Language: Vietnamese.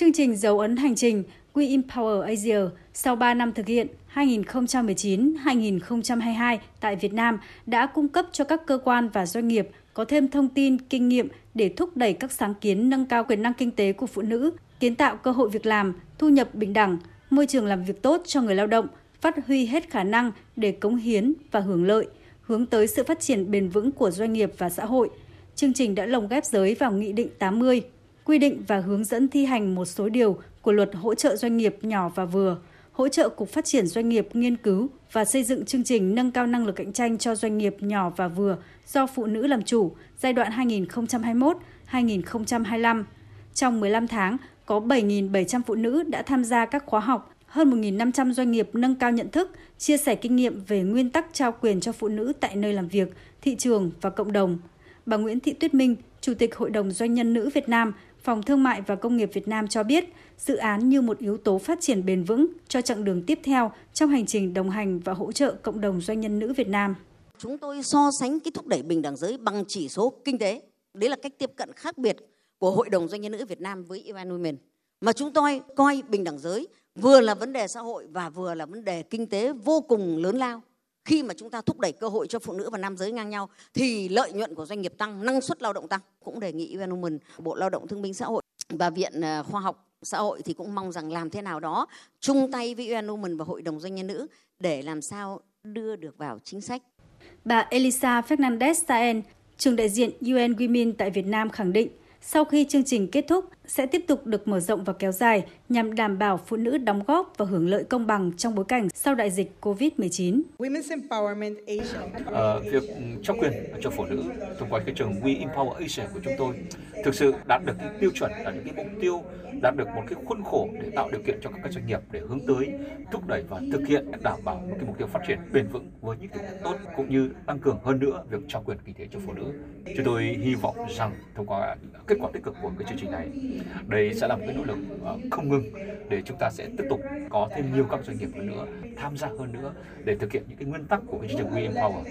Chương trình dấu ấn hành trình We Empower Asia sau 3 năm thực hiện 2019-2022 tại Việt Nam đã cung cấp cho các cơ quan và doanh nghiệp có thêm thông tin, kinh nghiệm để thúc đẩy các sáng kiến nâng cao quyền năng kinh tế của phụ nữ, kiến tạo cơ hội việc làm, thu nhập bình đẳng, môi trường làm việc tốt cho người lao động, phát huy hết khả năng để cống hiến và hưởng lợi, hướng tới sự phát triển bền vững của doanh nghiệp và xã hội. Chương trình đã lồng ghép giới vào Nghị định 80, quy định và hướng dẫn thi hành một số điều của luật hỗ trợ doanh nghiệp nhỏ và vừa, hỗ trợ Cục Phát triển Doanh nghiệp nghiên cứu và xây dựng chương trình nâng cao năng lực cạnh tranh cho doanh nghiệp nhỏ và vừa do phụ nữ làm chủ giai đoạn 2021-2025. Trong 15 tháng, có 7.700 phụ nữ đã tham gia các khóa học, hơn 1.500 doanh nghiệp nâng cao nhận thức, chia sẻ kinh nghiệm về nguyên tắc trao quyền cho phụ nữ tại nơi làm việc, thị trường và cộng đồng. Bà Nguyễn Thị Tuyết Minh, Chủ tịch Hội đồng Doanh nhân nữ Việt Nam, Phòng Thương mại và Công nghiệp Việt Nam cho biết, dự án như một yếu tố phát triển bền vững cho chặng đường tiếp theo trong hành trình đồng hành và hỗ trợ cộng đồng doanh nhân nữ Việt Nam. Chúng tôi so sánh cái thúc đẩy bình đẳng giới bằng chỉ số kinh tế. Đấy là cách tiếp cận khác biệt của Hội đồng Doanh nhân nữ Việt Nam với UN Women. Mà chúng tôi coi bình đẳng giới vừa là vấn đề xã hội và vừa là vấn đề kinh tế vô cùng lớn lao. Khi mà chúng ta thúc đẩy cơ hội cho phụ nữ và nam giới ngang nhau thì lợi nhuận của doanh nghiệp tăng, năng suất lao động tăng. Cũng đề nghị UN Women, Bộ Lao động Thương binh Xã hội và Viện ờ, Khoa học xã hội thì cũng mong rằng làm thế nào đó chung tay với UN Women và Hội đồng Doanh nhân nữ để làm sao đưa được vào chính sách. Bà Elisa Fernandez Saen, trường đại diện UN Women tại Việt Nam khẳng định, sau khi chương trình kết thúc sẽ tiếp tục được mở rộng và kéo dài nhằm đảm bảo phụ nữ đóng góp và hưởng lợi công bằng trong bối cảnh sau đại dịch COVID-19. À, việc trao quyền cho phụ nữ thông qua cái trường We Empower Asia của chúng tôi thực sự đạt được cái tiêu chuẩn, đạt được cái mục tiêu, đạt được một cái khuôn khổ để tạo điều kiện cho các doanh nghiệp để hướng tới thúc đẩy và thực hiện đảm bảo một cái mục tiêu phát triển bền vững với những cái tốt cũng như tăng cường hơn nữa việc trao quyền kinh tế cho phụ nữ. Chúng tôi hy vọng rằng thông qua kết quả tích cực của cái chương trình này đây sẽ là một cái nỗ lực ờ, không ngừng để chúng ta sẽ tiếp tục có thêm nhiều các doanh nghiệp hơn nữa, tham gia hơn nữa để thực hiện những cái nguyên tắc của cái chương trình We Empower